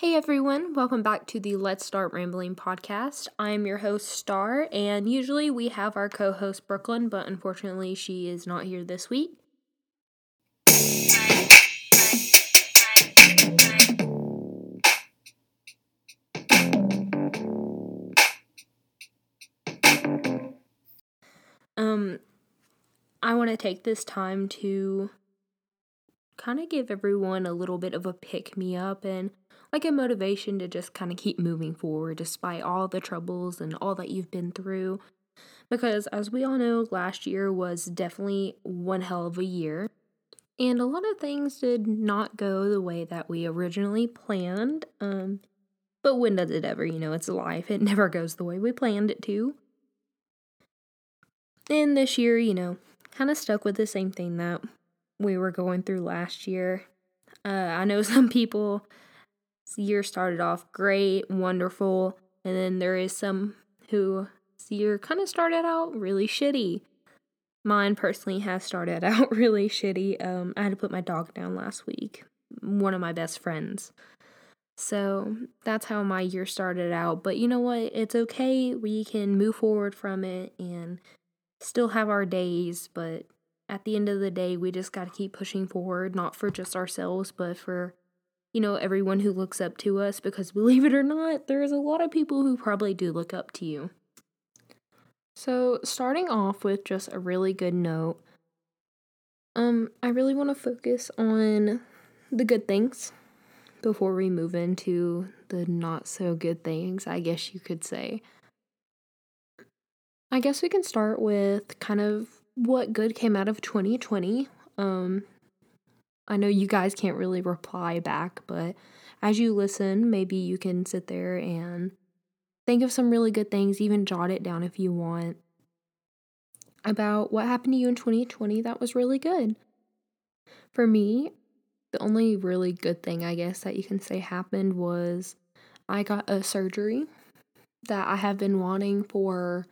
Hey everyone, welcome back to the Let's Start Rambling podcast. I'm your host, Star, and usually we have our co host, Brooklyn, but unfortunately she is not here this week. Um, I want to take this time to kind of give everyone a little bit of a pick me up and like a motivation to just kind of keep moving forward despite all the troubles and all that you've been through. Because as we all know, last year was definitely one hell of a year. And a lot of things did not go the way that we originally planned. Um, but when does it ever? You know, it's life. It never goes the way we planned it to. And this year, you know, kind of stuck with the same thing that we were going through last year. Uh, I know some people year started off great, wonderful, and then there is some who year kind of started out really shitty. Mine personally has started out really shitty. Um, I had to put my dog down last week, one of my best friends. So that's how my year started out. But you know what? It's okay. We can move forward from it and still have our days. But at the end of the day, we just got to keep pushing forward, not for just ourselves, but for you know, everyone who looks up to us because believe it or not, there's a lot of people who probably do look up to you. So, starting off with just a really good note, um, I really want to focus on the good things before we move into the not so good things, I guess you could say. I guess we can start with kind of what good came out of 2020. Um, I know you guys can't really reply back, but as you listen, maybe you can sit there and think of some really good things, even jot it down if you want, about what happened to you in 2020 that was really good. For me, the only really good thing I guess that you can say happened was I got a surgery that I have been wanting for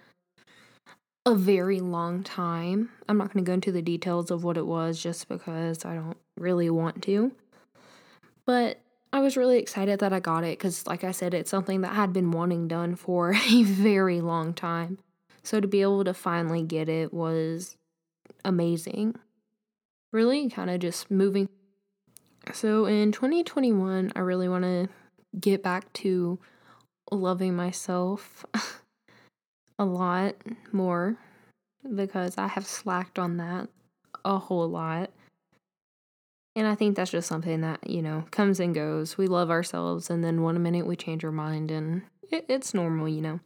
a very long time. I'm not going to go into the details of what it was just because I don't really want to. But I was really excited that I got it because, like I said, it's something that I had been wanting done for a very long time. So to be able to finally get it was amazing. Really kind of just moving. So in 2021, I really want to get back to loving myself a lot more because I have slacked on that a whole lot. And I think that's just something that, you know, comes and goes. We love ourselves, and then one minute we change our mind, and it, it's normal, you know.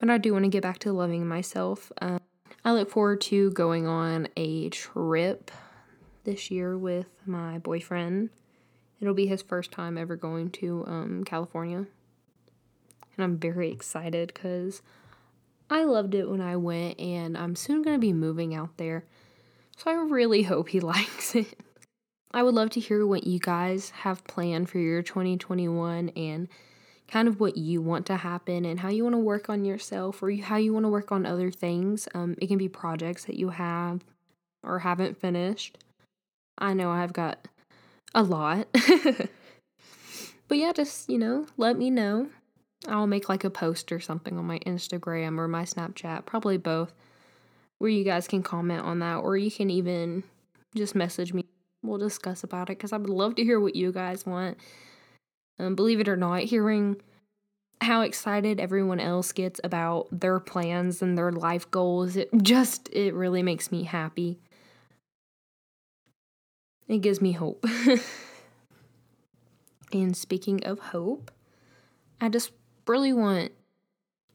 But I do want to get back to loving myself. Um, I look forward to going on a trip this year with my boyfriend. It'll be his first time ever going to um, California. And I'm very excited because I loved it when I went, and I'm soon going to be moving out there. So I really hope he likes it. I would love to hear what you guys have planned for your 2021 and kind of what you want to happen and how you want to work on yourself or how you want to work on other things. Um, it can be projects that you have or haven't finished. I know I've got a lot. but yeah, just, you know, let me know. I'll make like a post or something on my Instagram or my Snapchat, probably both, where you guys can comment on that or you can even just message me we'll discuss about it because I would love to hear what you guys want. Um, believe it or not, hearing how excited everyone else gets about their plans and their life goals, it just it really makes me happy. It gives me hope. and speaking of hope, I just really want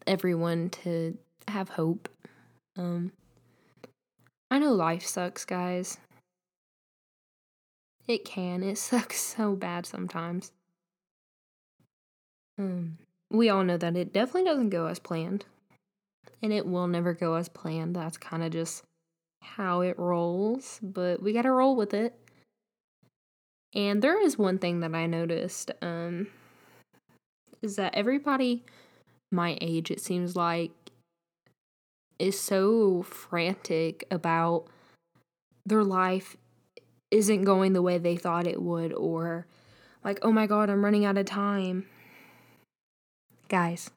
everyone to have hope. Um I know life sucks, guys. It can. It sucks so bad sometimes. Um, we all know that it definitely doesn't go as planned. And it will never go as planned. That's kind of just how it rolls, but we got to roll with it. And there is one thing that I noticed um is that everybody my age it seems like is so frantic about their life isn't going the way they thought it would or like, oh my god, I'm running out of time. Guys,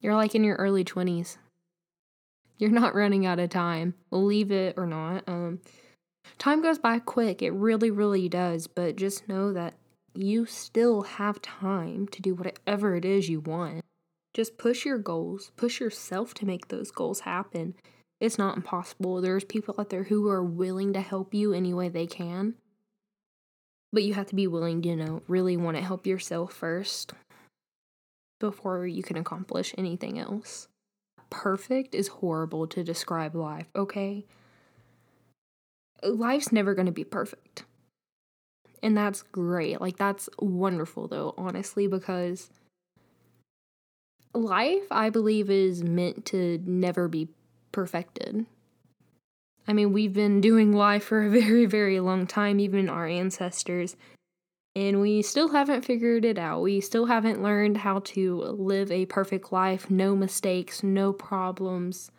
you're like in your early 20s. You're not running out of time. Believe it or not. Um, time goes by quick. It really, really does. But just know that you still have time to do whatever it is you want. Just push your goals, push yourself to make those goals happen. It's not impossible. There's people out there who are willing to help you any way they can. But you have to be willing to, you know, really want to help yourself first before you can accomplish anything else. Perfect is horrible to describe life, okay? Life's never going to be perfect. And that's great. Like, that's wonderful, though, honestly, because life, I believe, is meant to never be perfected. I mean, we've been doing life for a very, very long time, even our ancestors, and we still haven't figured it out. We still haven't learned how to live a perfect life, no mistakes, no problems.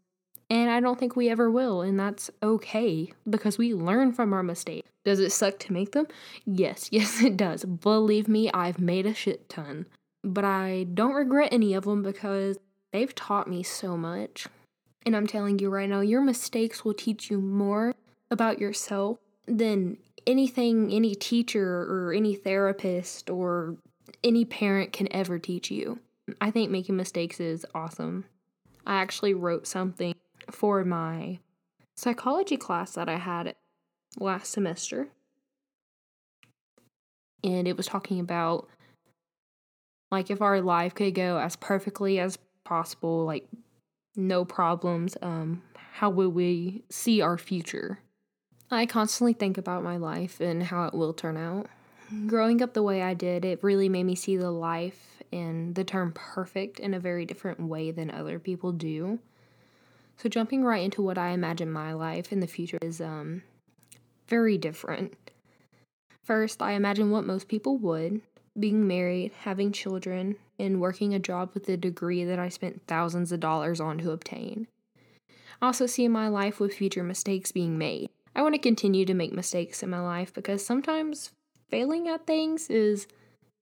And I don't think we ever will, and that's okay because we learn from our mistakes. Does it suck to make them? Yes, yes, it does. Believe me, I've made a shit ton. But I don't regret any of them because they've taught me so much. And I'm telling you right now, your mistakes will teach you more about yourself than anything any teacher or any therapist or any parent can ever teach you. I think making mistakes is awesome. I actually wrote something for my psychology class that I had last semester. And it was talking about like if our life could go as perfectly as possible, like no problems, um, how will we see our future? I constantly think about my life and how it will turn out. Growing up the way I did, it really made me see the life and the term perfect in a very different way than other people do. So jumping right into what I imagine my life in the future is um very different. First, I imagine what most people would, being married, having children, and working a job with a degree that I spent thousands of dollars on to obtain. I also see my life with future mistakes being made. I want to continue to make mistakes in my life because sometimes failing at things is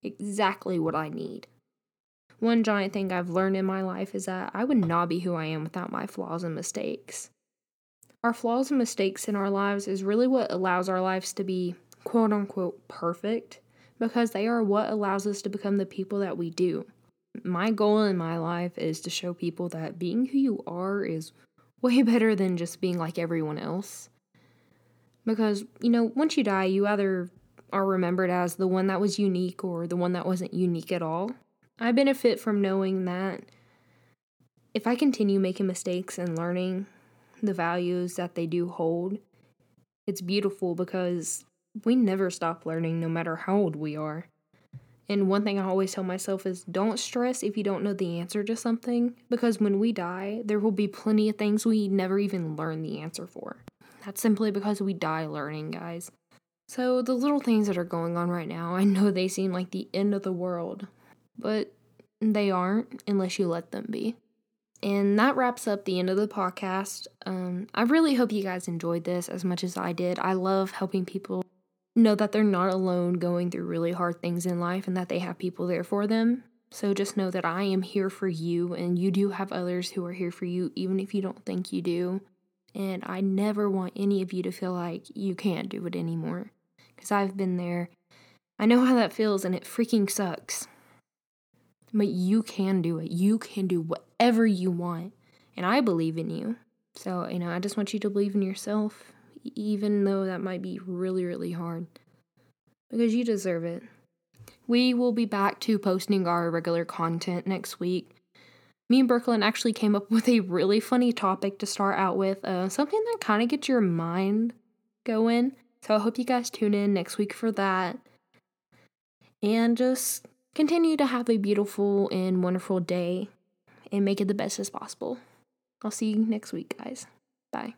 exactly what I need. One giant thing I've learned in my life is that I would not be who I am without my flaws and mistakes. Our flaws and mistakes in our lives is really what allows our lives to be quote unquote perfect because they are what allows us to become the people that we do. My goal in my life is to show people that being who you are is way better than just being like everyone else. Because, you know, once you die, you either are remembered as the one that was unique or the one that wasn't unique at all. I benefit from knowing that if I continue making mistakes and learning the values that they do hold, it's beautiful because we never stop learning no matter how old we are. And one thing I always tell myself is don't stress if you don't know the answer to something, because when we die, there will be plenty of things we never even learn the answer for. That's simply because we die learning, guys. So, the little things that are going on right now, I know they seem like the end of the world, but they aren't unless you let them be. And that wraps up the end of the podcast. Um, I really hope you guys enjoyed this as much as I did. I love helping people know that they're not alone going through really hard things in life and that they have people there for them. So just know that I am here for you, and you do have others who are here for you, even if you don't think you do. And I never want any of you to feel like you can't do it anymore. Because I've been there. I know how that feels and it freaking sucks. But you can do it. You can do whatever you want. And I believe in you. So, you know, I just want you to believe in yourself, even though that might be really, really hard. Because you deserve it. We will be back to posting our regular content next week me and Brooklyn actually came up with a really funny topic to start out with, uh, something that kind of gets your mind going. So I hope you guys tune in next week for that. And just continue to have a beautiful and wonderful day and make it the best as possible. I'll see you next week, guys. Bye.